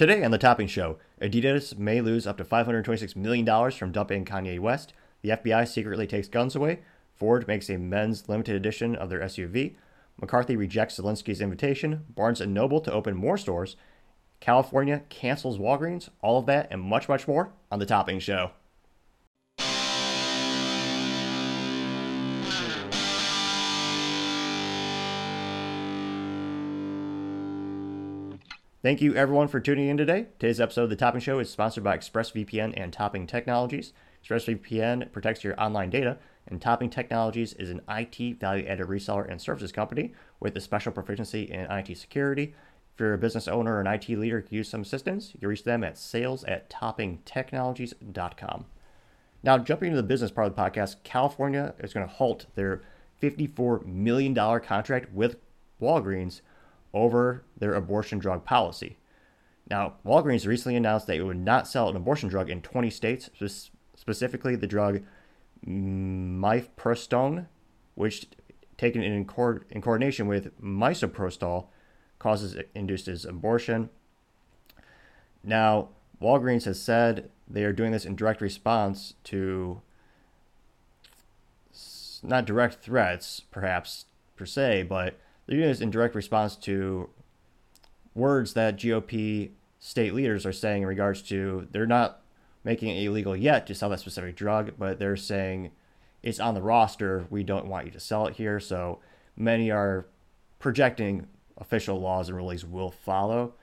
Today on the Topping Show, Adidas may lose up to $526 million from dumping Kanye West. The FBI secretly takes guns away. Ford makes a men's limited edition of their SUV. McCarthy rejects Zelensky's invitation. Barnes & Noble to open more stores. California cancels Walgreens. All of that and much, much more on the Topping Show. Thank you everyone for tuning in today. Today's episode of The Topping Show is sponsored by ExpressVPN and Topping Technologies. ExpressVPN protects your online data, and Topping Technologies is an IT value added reseller and services company with a special proficiency in IT security. If you're a business owner or an IT leader use some assistance, you can reach them at sales at toppingtechnologies.com. Now, jumping into the business part of the podcast, California is going to halt their $54 million contract with Walgreens over their abortion drug policy. Now, Walgreens recently announced that it would not sell an abortion drug in 20 states, specifically the drug mifepristone, which, taken in, co- in coordination with misoprostol, causes induces abortion. Now, Walgreens has said they are doing this in direct response to not direct threats, perhaps per se, but they're doing this in direct response to words that GOP state leaders are saying in regards to they're not making it illegal yet to sell that specific drug, but they're saying it's on the roster. We don't want you to sell it here. So many are projecting official laws and rulings will follow.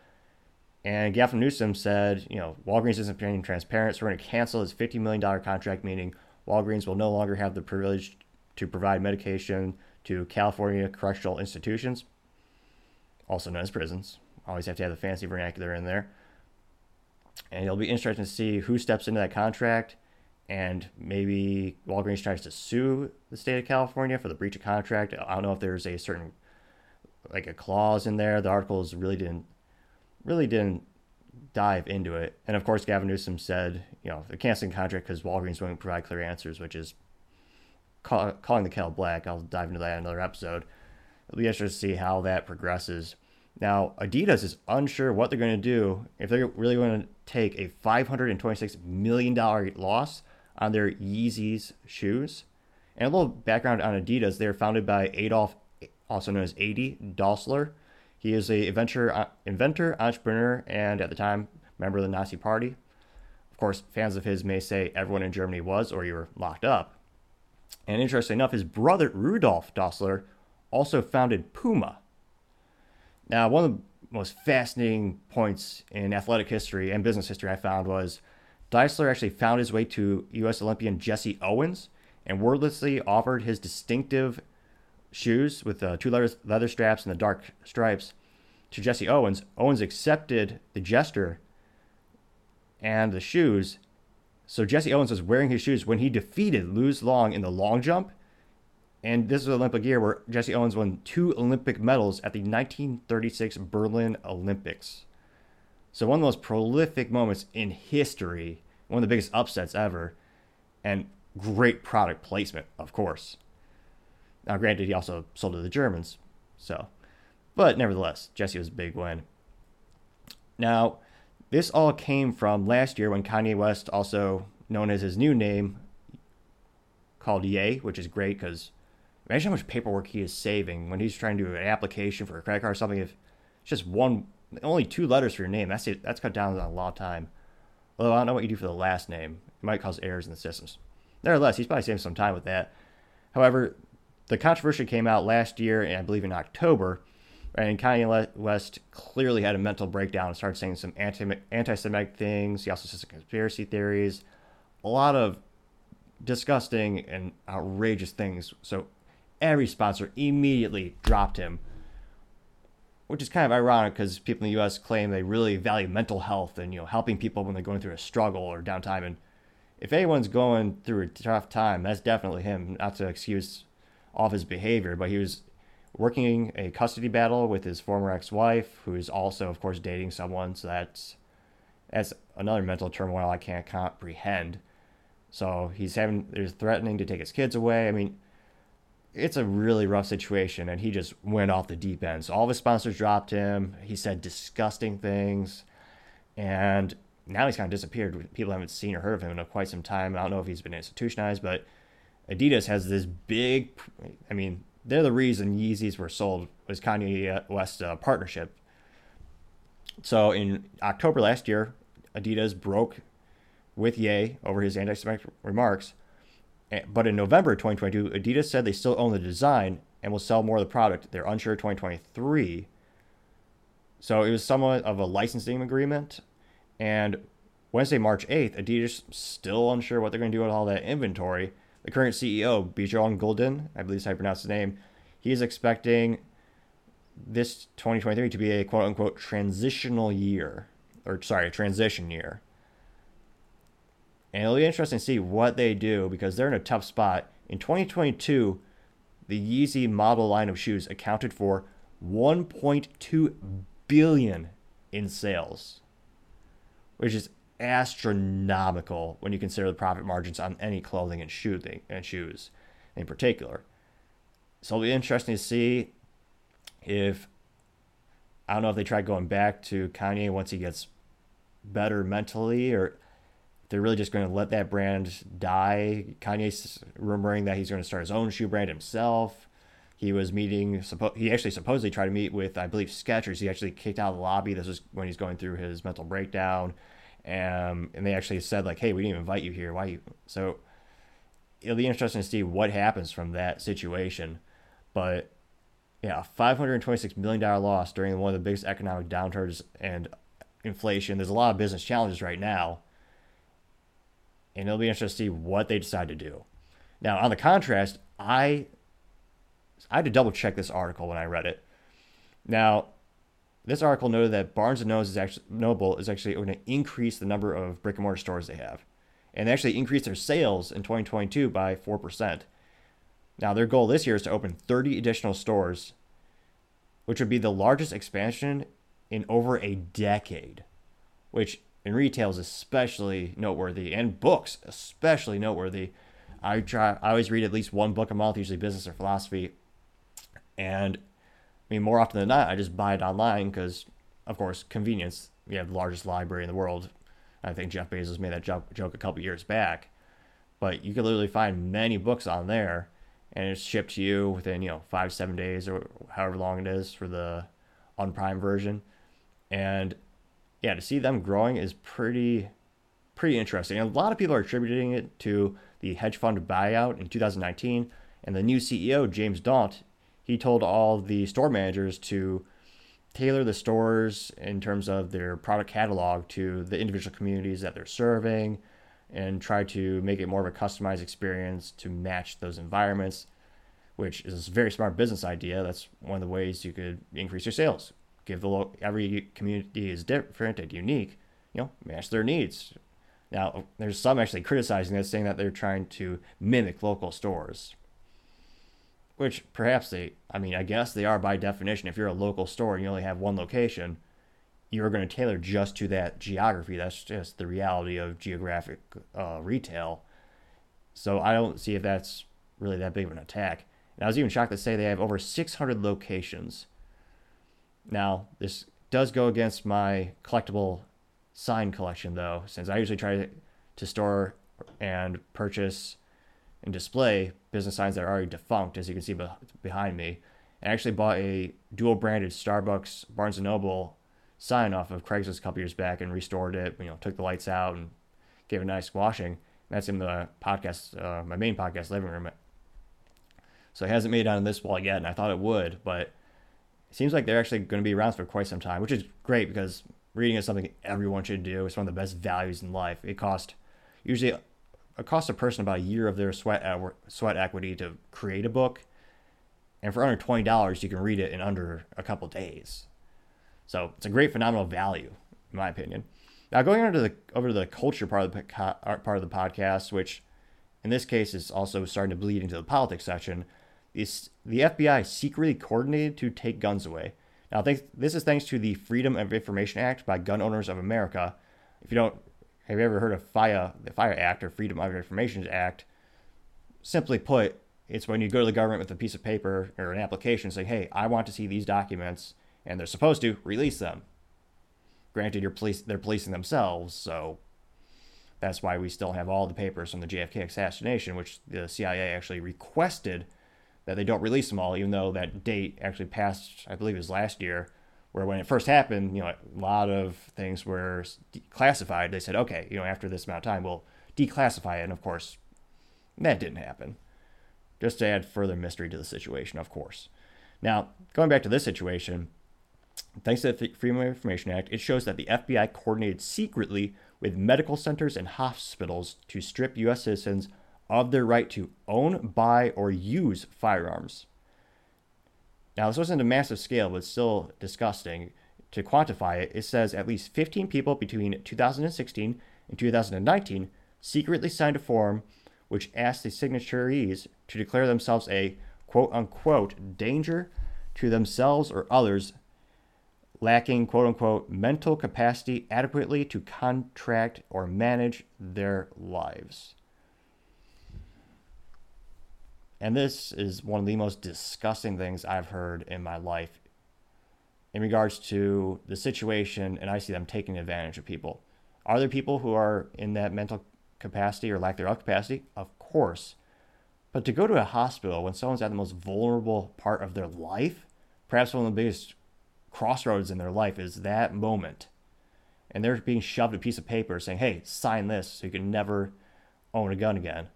And Gavin Newsom said, you know, Walgreens isn't being transparent, so we're going to cancel his $50 million contract, meaning Walgreens will no longer have the privilege to provide medication to California correctional institutions, also known as prisons. Always have to have the fancy vernacular in there. And it'll be interesting to see who steps into that contract. And maybe Walgreens tries to sue the state of California for the breach of contract. I don't know if there's a certain, like a clause in there. The articles really didn't, really didn't dive into it. And of course, Gavin Newsom said, you know, they're canceling contract because Walgreens won't provide clear answers, which is call, calling the kettle black. I'll dive into that in another episode. It'll be interesting to see how that progresses. Now, Adidas is unsure what they're going to do if they're really going to take a $526 million loss on their Yeezys shoes. And a little background on Adidas, they're founded by Adolf, also known as Adi Dassler. He is a inventor, uh, inventor, entrepreneur, and at the time, member of the Nazi Party. Of course, fans of his may say everyone in Germany was, or you were locked up. And interesting enough, his brother Rudolf Dassler also founded Puma. Now, one of the most fascinating points in athletic history and business history I found was Dassler actually found his way to U.S. Olympian Jesse Owens and wordlessly offered his distinctive shoes with uh, two leather, leather straps and the dark stripes to Jesse Owens. Owens accepted the gesture and the shoes so Jesse Owens was wearing his shoes when he defeated Lewis Long in the long jump. And this was Olympic year where Jesse Owens won two Olympic medals at the 1936 Berlin Olympics. So one of the most prolific moments in history, one of the biggest upsets ever, and great product placement, of course. Now, granted, he also sold to the Germans, so, but nevertheless, Jesse was a big win. Now, this all came from last year when Kanye West, also known as his new name, called Ye, which is great because imagine how much paperwork he is saving when he's trying to do an application for a credit card or something. If it's just one, only two letters for your name, that's it. That's cut down a lot of time. Although I don't know what you do for the last name, it might cause errors in the systems. Nevertheless, he's probably saving some time with that. However, the controversy came out last year, and I believe in October, and Kanye West clearly had a mental breakdown and started saying some anti Semitic things. He also said some conspiracy theories, a lot of disgusting and outrageous things. So every sponsor immediately dropped him, which is kind of ironic because people in the U.S. claim they really value mental health and you know helping people when they're going through a struggle or downtime. And if anyone's going through a tough time, that's definitely him. Not to excuse off his behavior, but he was working a custody battle with his former ex-wife, who is also, of course, dating someone. So that's that's another mental turmoil I can't comprehend. So he's having there's threatening to take his kids away. I mean, it's a really rough situation, and he just went off the deep end. So all of his sponsors dropped him. He said disgusting things, And now he's kind of disappeared. People haven't seen or heard of him in quite some time. I don't know if he's been institutionalized, but Adidas has this big. I mean, they're the reason Yeezys were sold was Kanye West's uh, partnership. So in October last year, Adidas broke with Ye over his anti-Semitic remarks. Eh, but in November 2022, Adidas said they still own the design and will sell more of the product. They're unsure 2023. So it was somewhat of a licensing agreement. And Wednesday, March 8th, Adidas still unsure what they're going to do with all that inventory. The current CEO, Bjorn Gulden, I believe is how you pronounce his name, he is expecting this 2023 to be a quote unquote transitional year, or sorry, a transition year. And it'll be interesting to see what they do because they're in a tough spot. In 2022, the Yeezy model line of shoes accounted for 1.2 billion in sales, which is astronomical when you consider the profit margins on any clothing and shoe thing, and shoes in particular. So it'll be interesting to see if I don't know if they try going back to Kanye once he gets better mentally or they're really just going to let that brand die. Kanye's rumoring that he's going to start his own shoe brand himself. He was meeting, he actually supposedly tried to meet with, I believe, Skechers. He actually kicked out of the lobby. This was when he's going through his mental breakdown. Um, and they actually said, like, hey, we didn't invite you here. Why you? So it'll be interesting to see what happens from that situation. But yeah, $526 million loss during one of the biggest economic downturns and inflation. There's a lot of business challenges right now and it'll be interesting to see what they decide to do. Now, on the contrast, I I had to double check this article when I read it. Now, this article noted that Barnes and Noble is actually, Noble is actually going to increase the number of brick and mortar stores they have, and they actually increased their sales in 2022 by four percent. Now, their goal this year is to open 30 additional stores, which would be the largest expansion in over a decade, which in retail is especially noteworthy, and books especially noteworthy. I try. I always read at least one book a month, usually business or philosophy, and I mean more often than not, I just buy it online because, of course, convenience. We have the largest library in the world. I think Jeff Bezos made that joke, joke a couple years back, but you can literally find many books on there, and it's shipped to you within you know five seven days or however long it is for the on Prime version, and yeah, to see them growing is pretty pretty interesting. And a lot of people are attributing it to the hedge fund buyout in 2019 and the new CEO James Daunt. He told all the store managers to tailor the stores in terms of their product catalog to the individual communities that they're serving and try to make it more of a customized experience to match those environments, which is a very smart business idea. That's one of the ways you could increase your sales give the lo- every community is different and unique. You know, match their needs. Now, there's some actually criticizing this, saying that they're trying to mimic local stores, which perhaps they, I mean, I guess they are by definition. If you're a local store and you only have one location, you're going to tailor just to that geography. That's just the reality of geographic uh, retail. So I don't see if that's really that big of an attack. And I was even shocked to say they have over 600 locations now, this does go against my collectible sign collection, though, since I usually try to store and purchase and display business signs that are already defunct, as you can see behind me. I actually bought a dual branded Starbucks Barnes & Noble sign off of Craigslist a couple years back and restored it, you know, took the lights out and gave it a nice washing. That's in the podcast, uh, my main podcast living room. So it hasn't made it on this wall yet, and I thought it would, but it seems like they're actually going to be around for quite some time, which is great because reading is something everyone should do. It's one of the best values in life. It costs usually it costs a person about a year of their sweat sweat equity to create a book, and for under twenty dollars, you can read it in under a couple days. So it's a great phenomenal value, in my opinion. Now going over to the over to the culture part of the uh, part of the podcast, which in this case is also starting to bleed into the politics section is the FBI secretly coordinated to take guns away. Now, this is thanks to the Freedom of Information Act by Gun Owners of America. If you don't, have you ever heard of FIRE, the FIRE Act or Freedom of Information Act? Simply put, it's when you go to the government with a piece of paper or an application saying, hey, I want to see these documents, and they're supposed to release them. granted, you're police, they're policing themselves, so that's why we still have all the papers from the JFK assassination, which the CIA actually requested that they don't release them all, even though that date actually passed, I believe it was last year, where when it first happened, you know, a lot of things were classified. They said, okay, you know, after this amount of time, we'll declassify it. And of course, that didn't happen. Just to add further mystery to the situation, of course. Now, going back to this situation, thanks to the Freedom of Information Act, it shows that the FBI coordinated secretly with medical centers and hospitals to strip U.S. citizens of their right to own, buy, or use firearms. Now, this wasn't a massive scale, but still disgusting. To quantify it, it says at least 15 people between 2016 and 2019 secretly signed a form which asked the signatories to declare themselves a quote unquote danger to themselves or others lacking quote unquote mental capacity adequately to contract or manage their lives. And this is one of the most disgusting things I've heard in my life in regards to the situation, and I see them taking advantage of people. Are there people who are in that mental capacity or lack thereof capacity? Of course. But to go to a hospital when someone's at the most vulnerable part of their life, perhaps one of the biggest crossroads in their life is that moment. And they're being shoved a piece of paper saying, hey, sign this so you can never own a gun again.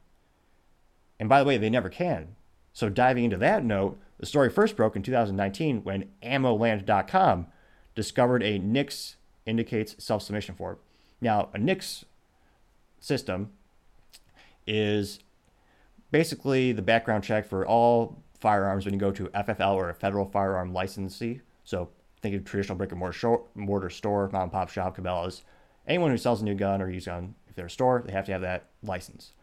And by the way, they never can. So diving into that note, the story first broke in 2019 when AmmoLand.com discovered a NICS Indices self-submission form. Now, a NICS system is basically the background check for all firearms when you go to FFL or a federal firearm licensee. So think of traditional brick and mortar, mortar store, mom and pop shop, Cabela's. Anyone who sells a new gun or used gun, if they're a store, they have to have that license.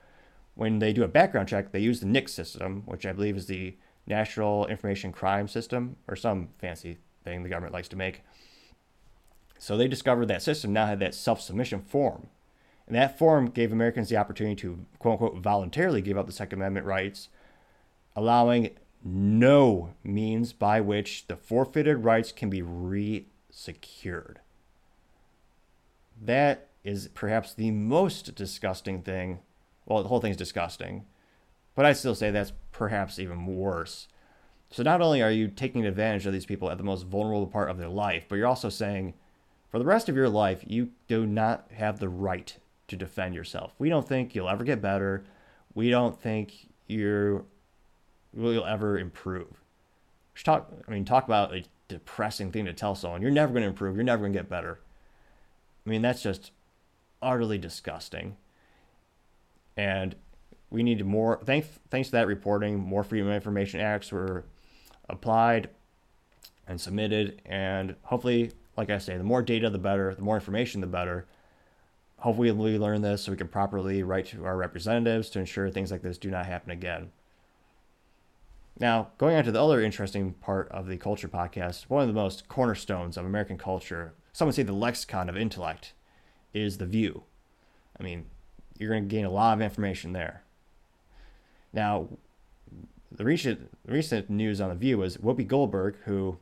When they do a background check, they use the NICS system, which I believe is the National Information Crime System, or some fancy thing the government likes to make. So they discovered that system now had that self submission form. And that form gave Americans the opportunity to, quote unquote, voluntarily give up the Second Amendment rights, allowing no means by which the forfeited rights can be re secured. That is perhaps the most disgusting thing. Well, the whole thing's disgusting, but I still say that's perhaps even worse. So, not only are you taking advantage of these people at the most vulnerable part of their life, but you're also saying, for the rest of your life, you do not have the right to defend yourself. We don't think you'll ever get better. We don't think you're will ever improve. Talk. I mean, talk about a depressing thing to tell someone. You're never going to improve. You're never going to get better. I mean, that's just utterly disgusting. And we need more. Thanks, thanks to that reporting, more Freedom of Information Acts were applied and submitted, and hopefully, like I say, the more data, the better. The more information, the better. Hopefully, we learn this so we can properly write to our representatives to ensure things like this do not happen again. Now, going on to the other interesting part of the culture podcast, one of the most cornerstones of American culture, some would say the lexicon of intellect, is the view. I mean, you're going to gain a lot of information there. Now, the recent recent news on the View was Whoopi Goldberg, who,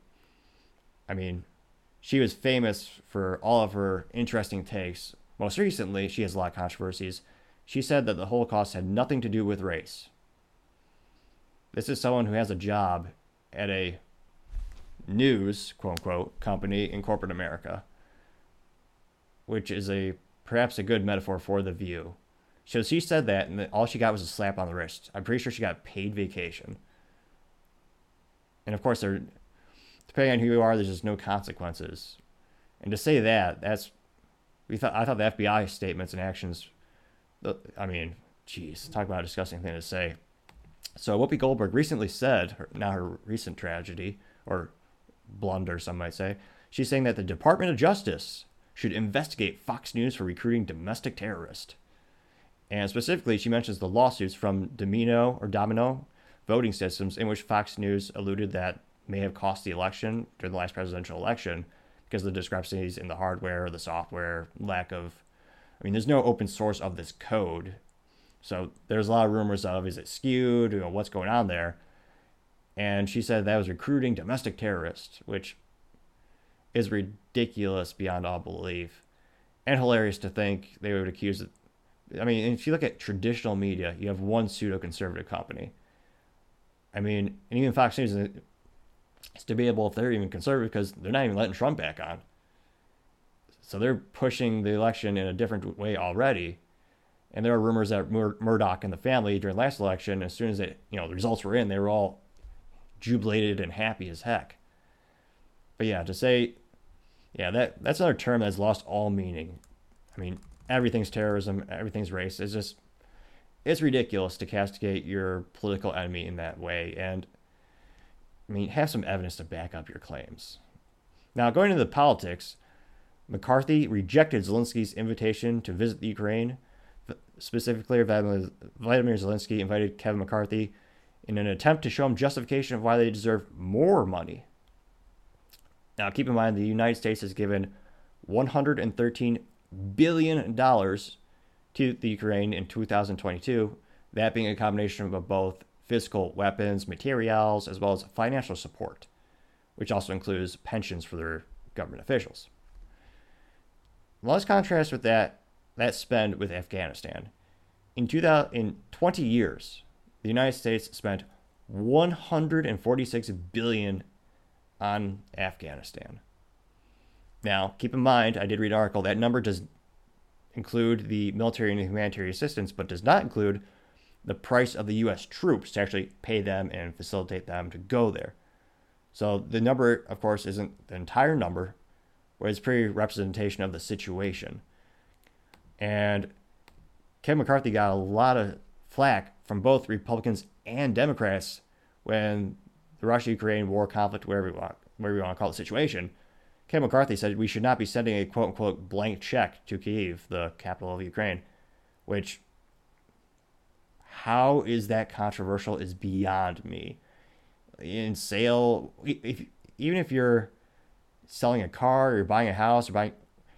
I mean, she was famous for all of her interesting takes. Most recently, she has a lot of controversies. She said that the Holocaust had nothing to do with race. This is someone who has a job at a news, quote unquote, company in corporate America, which is a perhaps a good metaphor for the view. So she said that, and all she got was a slap on the wrist. I'm pretty sure she got paid vacation. And of course, depending on who you are, there's just no consequences. And to say that, that's we thought I thought the FBI statements and actions. Uh, I mean, jeez, talk about a disgusting thing to say. So Whoopi Goldberg recently said, now her recent tragedy, or blunder, some might say, she's saying that the Department of Justice should investigate Fox News for recruiting domestic terrorists. And specifically, she mentions the lawsuits from Domino or Domino voting systems in which Fox News alluded that may have cost the election during the last presidential election because of the discrepancies in the hardware, the software, lack of. I mean, there's no open source of this code so there's a lot of rumors of is it skewed, you know, what's going on there. And she said that was recruiting domestic terrorists, which is ridiculous beyond all belief and hilarious to think they would accuse. I mean, if you look at traditional media, you have one pseudo conservative company. I mean, and even Fox News is debatable if they're even conservative because they're not even letting Trump back on. So they're pushing the election in a different way already. And there are rumors that Mur- Murdoch and the family during last election, as soon as it, you know, the results were in, they were all jubilated and happy as heck. But yeah, to say, yeah, that that's another term that's lost all meaning. I mean, everything's terrorism, everything's race. It's just, it's ridiculous to castigate your political enemy in that way. And I mean, have some evidence to back up your claims. Now, going into the politics, McCarthy rejected Zelensky's invitation to visit the Ukraine. Specifically, Vladimir Zelensky invited Kevin McCarthy in an attempt to show him justification of why they deserve more money. Now, keep in mind the United States has given 113 billion dollars to the Ukraine in 2022, that being a combination of both physical weapons, materials, as well as financial support, which also includes pensions for their government officials. Let's contrast with that that spend with Afghanistan. In 2000, in 20 years, the United States spent 146 billion on Afghanistan. Now, keep in mind, I did read an article that number does include the military and humanitarian assistance, but does not include the price of the U.S. troops to actually pay them and facilitate them to go there. So the number, of course, isn't the entire number, but it's pretty representation of the situation. And Kevin McCarthy got a lot of flack from both Republicans and Democrats when the Russia-Ukraine war conflict, whatever you want, whatever you want to call the situation. Kevin McCarthy said we should not be sending a quote unquote blank check to Kiev, the capital of Ukraine, which how is that controversial is beyond me. In sale, if, even if you're selling a car or you're buying a house or buying,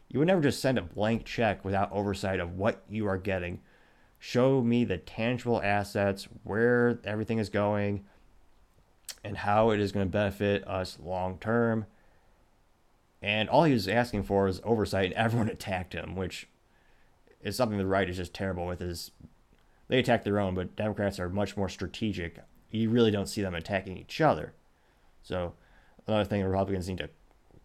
you would never just send a blank check without oversight of what you are getting. Show me the tangible assets, where everything is going, and how it is going to benefit us long term. And all he was asking for was oversight, and everyone attacked him, which is something the right is just terrible with. Is they attack their own, but Democrats are much more strategic. You really don't see them attacking each other. So another thing, Republicans need to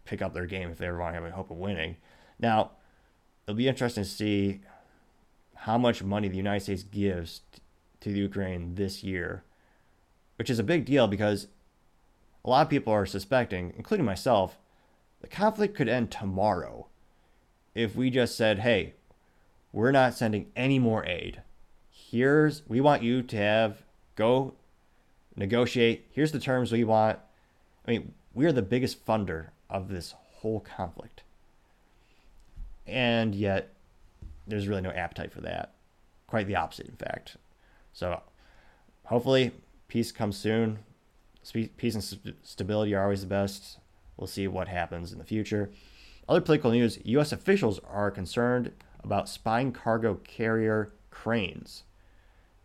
pick up their game if they ever want to have a hope of winning. Now, it'll be interesting to see how much money the United States gives to the Ukraine this year, which is a big deal because a lot of people are suspecting, including myself, the conflict could end tomorrow if we just said, hey, we're not sending any more aid here's we want you to have go negotiate. Here's the terms we want. I mean, we're the biggest funder of this whole conflict. And yet there's really no appetite for that. Quite the opposite, in fact. So hopefully peace comes soon. Peace and stability are always the best. We'll see what happens in the future. Other political news U.S. officials are concerned about spying cargo carrier cranes.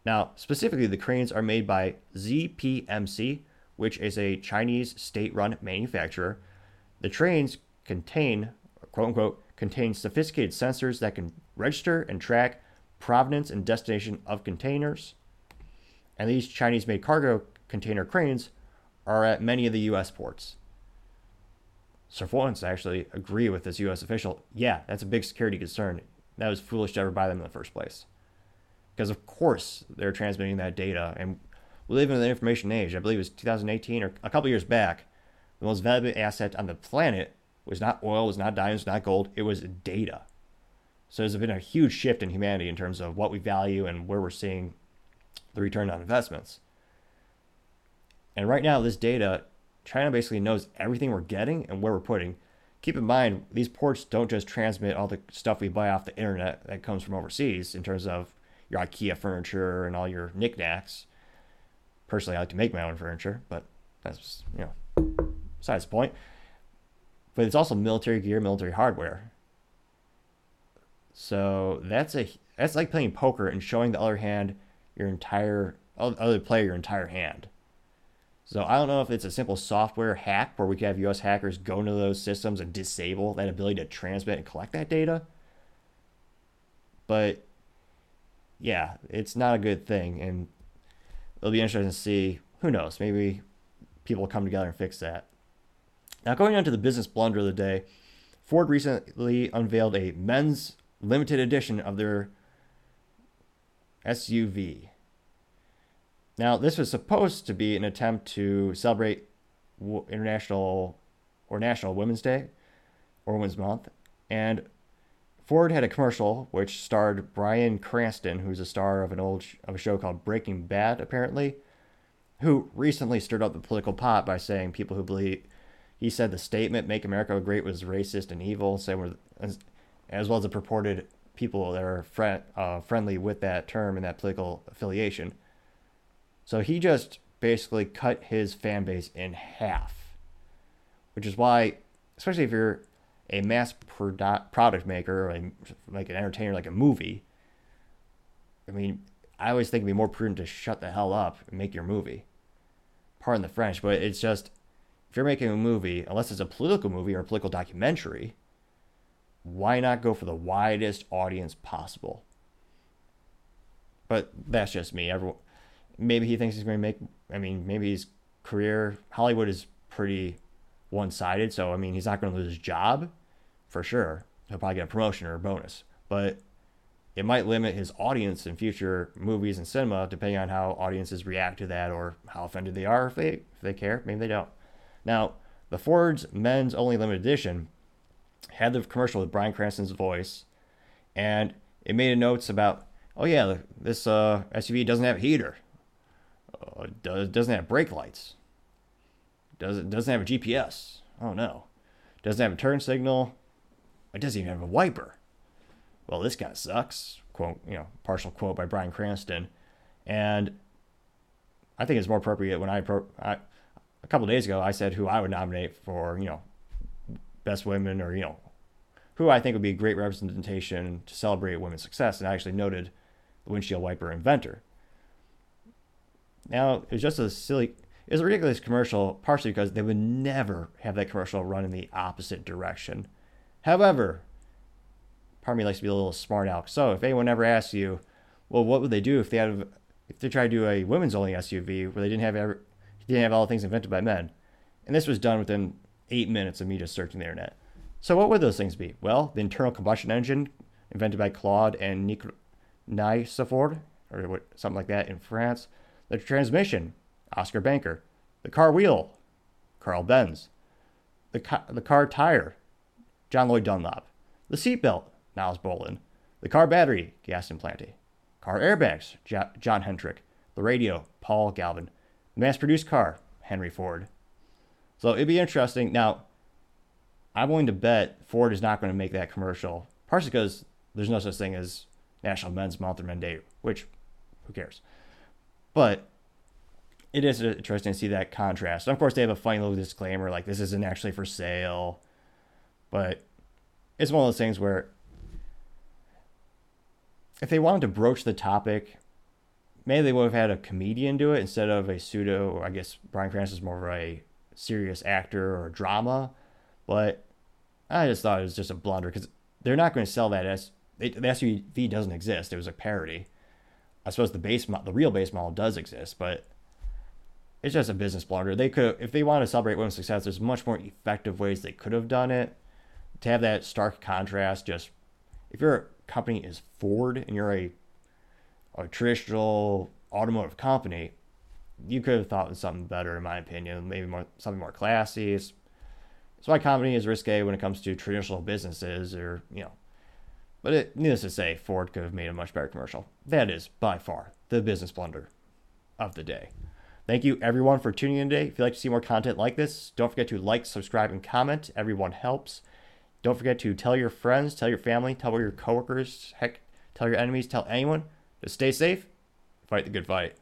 Now, specifically, the cranes are made by ZPMC, which is a Chinese state run manufacturer. The trains contain, quote unquote, contain sophisticated sensors that can register and track provenance and destination of containers. And these Chinese made cargo container cranes are at many of the U.S. ports. Surveillance actually agree with this U.S. official. Yeah, that's a big security concern. That was foolish to ever buy them in the first place because of course they're transmitting that data. And we live in the information age. I believe it was 2018 or a couple years back. The most valuable asset on the planet was not oil, was not diamonds, not gold. It was data. So there's been a huge shift in humanity in terms of what we value and where we're seeing the return on investments. And right now, this data, China basically knows everything we're getting and where we're putting. Keep in mind, these ports don't just transmit all the stuff we buy off the internet that comes from overseas in terms of your IKEA furniture and all your knickknacks. Personally, I like to make my own furniture, but that's you know besides the point. But it's also military gear, military hardware. So that's a that's like playing poker and showing the other hand your entire other player your entire hand. So I don't know if it's a simple software hack where we could have US hackers go into those systems and disable that ability to transmit and collect that data. But yeah, it's not a good thing. And it'll be interesting to see. Who knows? Maybe people will come together and fix that. Now, going on to the business blunder of the day, Ford recently unveiled a men's limited edition of their SUV. Now, this was supposed to be an attempt to celebrate International or National Women's Day or Women's Month. And Ford had a commercial which starred Bryan Cranston, who's a star of an old of a show called Breaking Bad, apparently, who recently stirred up the political pot by saying people who believe he said the statement "Make America Great" was racist and evil, same as, as well as the purported people that are uh, friendly with that term and that political affiliation. So he just basically cut his fan base in half, which is why, especially if you're a mass produ- product maker, or like an entertainer, like a movie. I mean, I always think it'd be more prudent to shut the hell up and make your movie. Pardon the French, but it's just if you're making a movie, unless it's a political movie or a political documentary, why not go for the widest audience possible? But that's just me. Everyone, maybe he thinks he's going to make. I mean, maybe his career Hollywood is pretty one-sided. So I mean, he's not going to lose his job for sure. He'll probably get a promotion or a bonus, but it might limit his audience in future movies and cinema, depending on how audiences react to that or how offended they are. If they if they care, maybe they don't. Now, the Ford's men's only limited edition had the commercial with Bryan Cranston's voice, and it made a notes about, oh yeah, this uh, SUV doesn't have a heater, uh, does doesn't have brake lights, doesn't doesn't have a GPS. Oh no, doesn't have a turn signal. It doesn't even have a wiper. Well, this guy sucks. Quote, you know, partial quote by Bryan Cranston, and I think it's more appropriate when I a couple days ago I said who I would nominate for you know best women or you know who I think would be a great representation to celebrate women's success, and I actually noted the windshield wiper inventor. Now it was just a silly, it was a ridiculous commercial, partially because they would never have that commercial run in the opposite direction. However, part of me likes to be a little smart aleck. So if anyone ever asks you, well, what would they do if they had if they tried to do a women's only SUV where they didn't have every, didn't have all the things invented by men? And this was done within eight minutes of me just searching the internet. So what would those things be? Well, the internal combustion engine invented by Claude and Nicofort, or what, something like that in France. The transmission, Oscar Banker. The car wheel, Carl Benz. The, ca- the car tire, John Lloyd Dunlop. The seatbelt, Niles Boland. The car battery, Gaston Plante. Car airbags, jo- John Hendrick. The radio, Paul Galvin. The mass produced car, Henry Ford. So it'd be interesting. Now, I'm willing to bet Ford is not going to make that commercial, partially because there's no such thing as National Men's Month or Men Day, which, who cares? But it is interesting to see that contrast. And of course, they have a funny little disclaimer like this isn't actually for sale, but it's one of those things where if they wanted to broach the topic, maybe they would have had a comedian do it instead of a pseudo. Or I guess Cranston is more of a serious actor or drama, but I just thought it was just a blunder because they're not going to sell that as the SUV doesn't exist. It was a parody. I suppose the base, the real base model does exist, but it's just a business blunder. They could, if they wanted to celebrate women's success, there's much more effective ways they could have done it. To have that stark contrast, just if your company is Ford and you're a a traditional automotive company, you could have thought of something better, in my opinion. Maybe more something more classy. It's, it's why company is risque when it comes to traditional businesses, or you know. But it, needless to say, Ford could have made a much better commercial. That is by far the business blunder of the day. Thank you everyone for tuning in today. If you'd like to see more content like this, don't forget to like, subscribe, and comment. Everyone helps. Don't forget to tell your friends, tell your family, tell your coworkers, heck, tell your enemies, tell anyone to stay safe, fight the good fight.